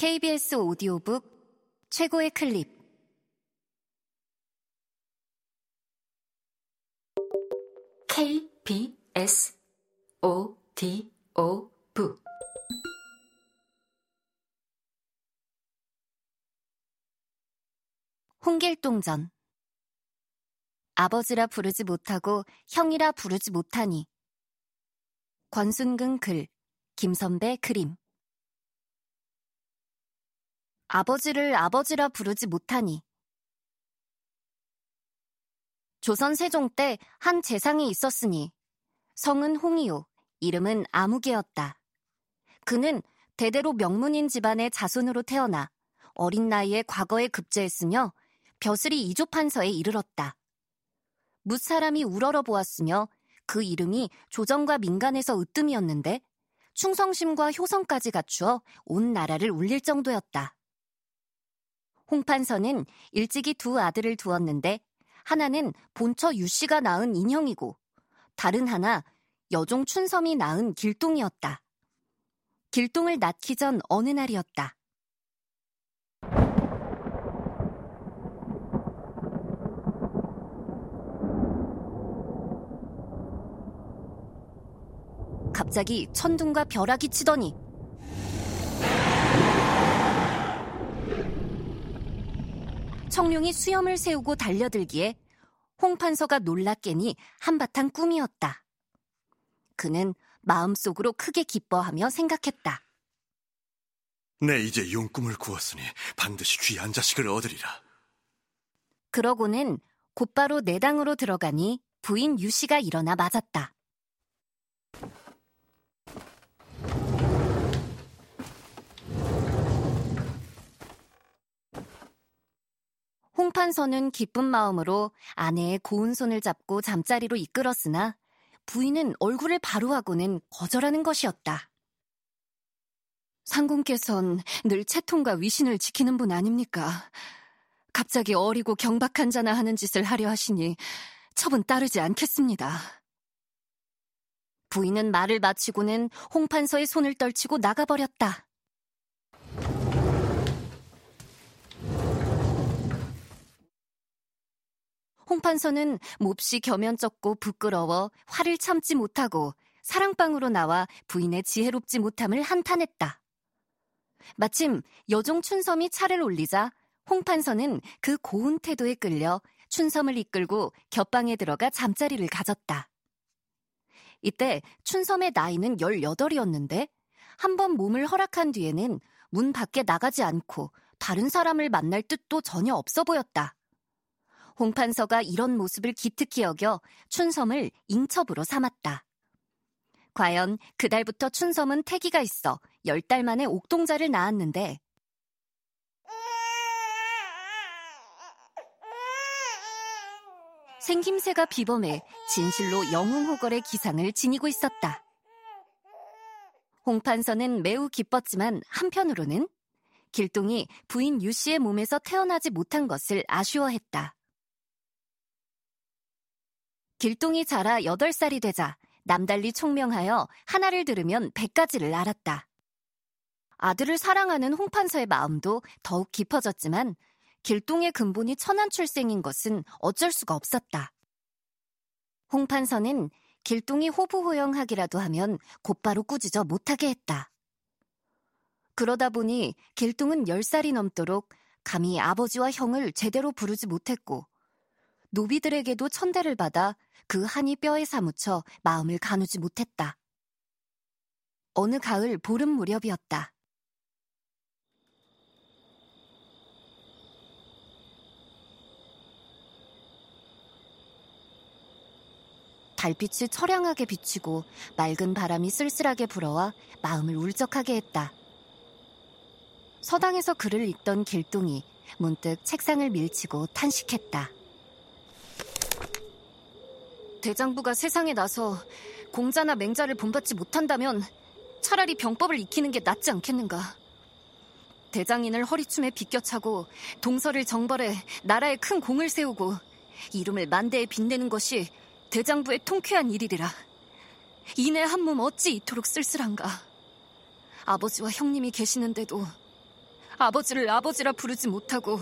KBS 오디오북 최고의 클립. KBS 오디오북. 홍길동전. 아버지라 부르지 못하고 형이라 부르지 못하니. 권순근 글 김선배 그림 아버지를 아버지라 부르지 못하니. 조선 세종 때 한 재상이 있었으니 성은 홍이요, 이름은 아무개였다. 그는 대대로 명문인 집안의 자손으로 태어나 어린 나이에 과거에 급제했으며 벼슬이 이조 판서에 이르렀다. 무사람이 우러러 보았으며 그 이름이 조정과 민간에서 으뜸이었는데 충성심과 효성까지 갖추어 온 나라를 울릴 정도였다. 홍판서는 일찍이 두 아들을 두었는데 하나는 본처 유씨가 낳은 인형이고 다른 하나 여종 춘섬이 낳은 길동이었다. 길동을 낳기 전 어느 날이었다. 갑자기 천둥과 벼락이 치더니 청룡이 수염을 세우고 달려들기에 홍판서가 놀랍게니 한바탕 꿈이었다. 그는 마음속으로 크게 기뻐하며 생각했다. 내 이제 용꿈을 꾸었으니 반드시 귀한 자식을 얻으리라. 그러고는 곧바로 내당으로 들어가니 부인 유씨가 일어나 맞았다. 홍판서는 기쁜 마음으로 아내의 고운 손을 잡고 잠자리로 이끌었으나 부인은 얼굴을 바로 하고는 거절하는 것이었다. 상공께선 늘 채통과 위신을 지키는 분 아닙니까? 갑자기 어리고 경박한 자나 하는 짓을 하려 하시니 첩은 따르지 않겠습니다. 부인은 말을 마치고는 홍판서의 손을 떨치고 나가버렸다. 홍판서는 몹시 겸연쩍고 부끄러워 화를 참지 못하고 사랑방으로 나와 부인의 지혜롭지 못함을 한탄했다. 마침 여종 춘섬이 차를 올리자 홍판서는 그 고운 태도에 끌려 춘섬을 이끌고 곁방에 들어가 잠자리를 가졌다. 이때 춘섬의 나이는 18이었는데 한 번 몸을 허락한 뒤에는 문 밖에 나가지 않고 다른 사람을 만날 뜻도 전혀 없어 보였다. 홍판서가 이런 모습을 기특히 여겨 춘섬을 인첩으로 삼았다. 과연 그달부터 춘섬은 태기가 있어 열달 만에 옥동자를 낳았는데 생김새가 비범해 진실로 영웅호걸의 기상을 지니고 있었다. 홍판서는 매우 기뻤지만 한편으로는 길동이 부인 유 씨의 몸에서 태어나지 못한 것을 아쉬워했다. 길동이 자라 8살이 되자 남달리 총명하여 하나를 들으면 100가지를 알았다. 아들을 사랑하는 홍판서의 마음도 더욱 깊어졌지만 길동의 근본이 천안 출생인 것은 어쩔 수가 없었다. 홍판서는 길동이 호부호영하기라도 하면 곧바로 꾸짖어 못하게 했다. 그러다 보니 길동은 10살이 넘도록 감히 아버지와 형을 제대로 부르지 못했고 노비들에게도 천대를 받아 그 한이 뼈에 사무쳐 마음을 가누지 못했다. 어느 가을 보름 무렵이었다. 달빛이 처량하게 비치고 맑은 바람이 쓸쓸하게 불어와 마음을 울적하게 했다. 서당에서 글을 읽던 길동이 문득 책상을 밀치고 탄식했다. 대장부가 세상에 나서 공자나 맹자를 본받지 못한다면 차라리 병법을 익히는 게 낫지 않겠는가. 대장인을 허리춤에 비껴차고 동서를 정벌해 나라에 큰 공을 세우고 이름을 만대에 빛내는 것이 대장부의 통쾌한 일이리라. 이내 한 몸 어찌 이토록 쓸쓸한가. 아버지와 형님이 계시는데도 아버지를 아버지라 부르지 못하고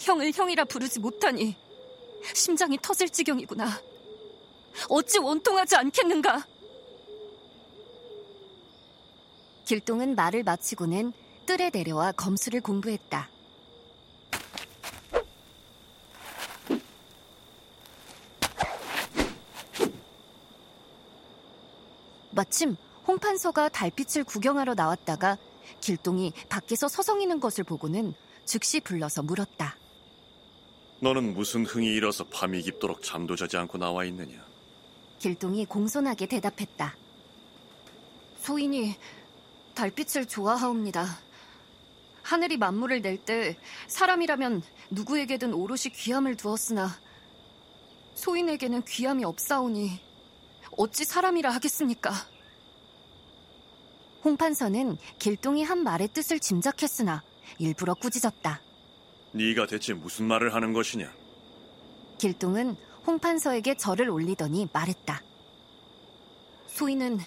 형을 형이라 부르지 못하니 심장이 터질 지경이구나. 어찌 원통하지 않겠는가? 길동은 말을 마치고는 뜰에 내려와 검수를 공부했다. 마침 홍판서가 달빛을 구경하러 나왔다가 길동이 밖에서 서성이는 것을 보고는 즉시 불러서 물었다. 너는 무슨 흥이 일어서 밤이 깊도록 잠도 자지 않고 나와 있느냐? 길동이 공손하게 대답했다. 소인이 달빛을 좋아하옵니다. 하늘이 만물을 낼 때 사람이라면 누구에게든 오롯이 귀함을 두었으나 소인에게는 귀함이 없사오니 어찌 사람이라 하겠습니까? 홍판서는 길동이 한 말의 뜻을 짐작했으나 일부러 꾸짖었다. 네가 대체 무슨 말을 하는 것이냐? 길동은 홍판서에게 절을 올리더니 말했다. 소인은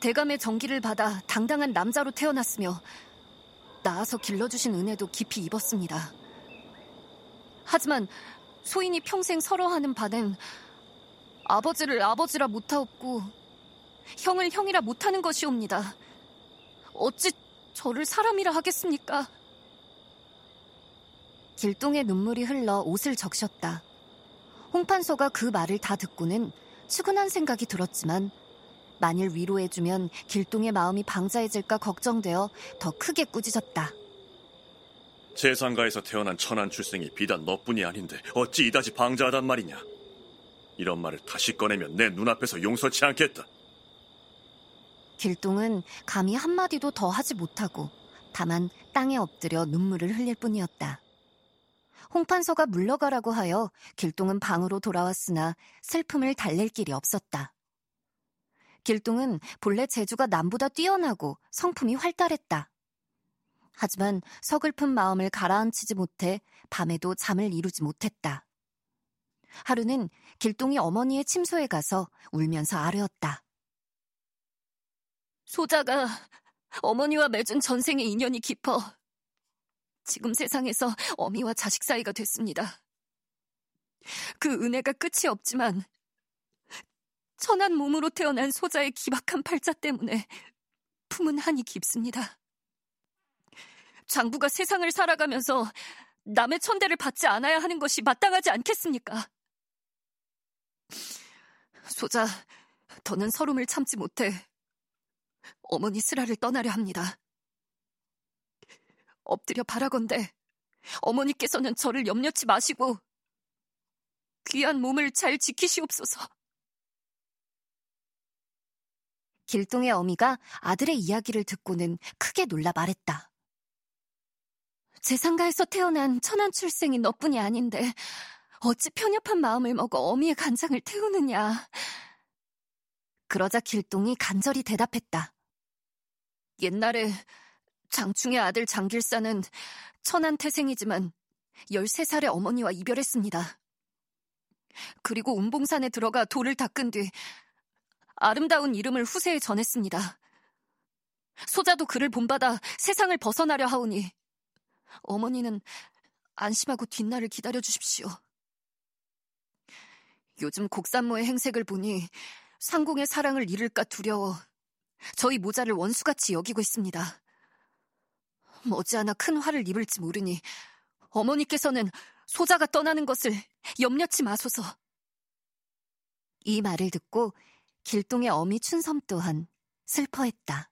대감의 정기를 받아 당당한 남자로 태어났으며 나아서 길러주신 은혜도 깊이 입었습니다. 하지만 소인이 평생 설어하는 바는 아버지를 아버지라 못하옵고 형을 형이라 못하는 것이옵니다. 어찌 저를 사람이라 하겠습니까? 길동에 눈물이 흘러 옷을 적셨다. 홍판서가 그 말을 다 듣고는 측은한 생각이 들었지만 만일 위로해주면 길동의 마음이 방자해질까 걱정되어 더 크게 꾸짖었다. 세상가에서 태어난 천한 출생이 비단 너뿐이 아닌데 어찌 이다지 방자하단 말이냐? 이런 말을 다시 꺼내면 내 눈앞에서 용서치 않겠다. 길동은 감히 한마디도 더 하지 못하고 다만 땅에 엎드려 눈물을 흘릴 뿐이었다. 홍판서가 물러가라고 하여 길동은 방으로 돌아왔으나 슬픔을 달랠 길이 없었다. 길동은 본래 재주가 남보다 뛰어나고 성품이 활달했다. 하지만 서글픈 마음을 가라앉히지 못해 밤에도 잠을 이루지 못했다. 하루는 길동이 어머니의 침소에 가서 울면서 아뢰었다. 소자가 어머니와 맺은 전생의 인연이 깊어 지금 세상에서 어미와 자식 사이가 됐습니다. 그 은혜가 끝이 없지만 천한 몸으로 태어난 소자의 기박한 팔자 때문에 품은 한이 깊습니다. 장부가 세상을 살아가면서 남의 천대를 받지 않아야 하는 것이 마땅하지 않겠습니까? 소자, 더는 서름을 참지 못해 어머니 슬하를 떠나려 합니다. 엎드려 바라건대 어머니께서는 저를 염려치 마시고 귀한 몸을 잘 지키시옵소서. 길동의 어미가 아들의 이야기를 듣고는 크게 놀라 말했다. 재상가에서 태어난 천한 출생이 너뿐이 아닌데 어찌 편협한 마음을 먹어 어미의 간장을 태우느냐. 그러자 길동이 간절히 대답했다. 옛날에 장충의 아들 장길사는 천한 태생이지만 13살의 어머니와 이별했습니다. 그리고 운봉산에 들어가 돌을 닦은 뒤 아름다운 이름을 후세에 전했습니다. 소자도 그를 본받아 세상을 벗어나려 하오니 어머니는 안심하고 뒷날을 기다려 주십시오. 요즘 곡산모의 행색을 보니 상공의 사랑을 잃을까 두려워 저희 모자를 원수같이 여기고 있습니다. 머지않아 큰 화를 입을지 모르니 어머니께서는 소자가 떠나는 것을 염려치 마소서. 이 말을 듣고 길동의 어미 춘섬 또한 슬퍼했다.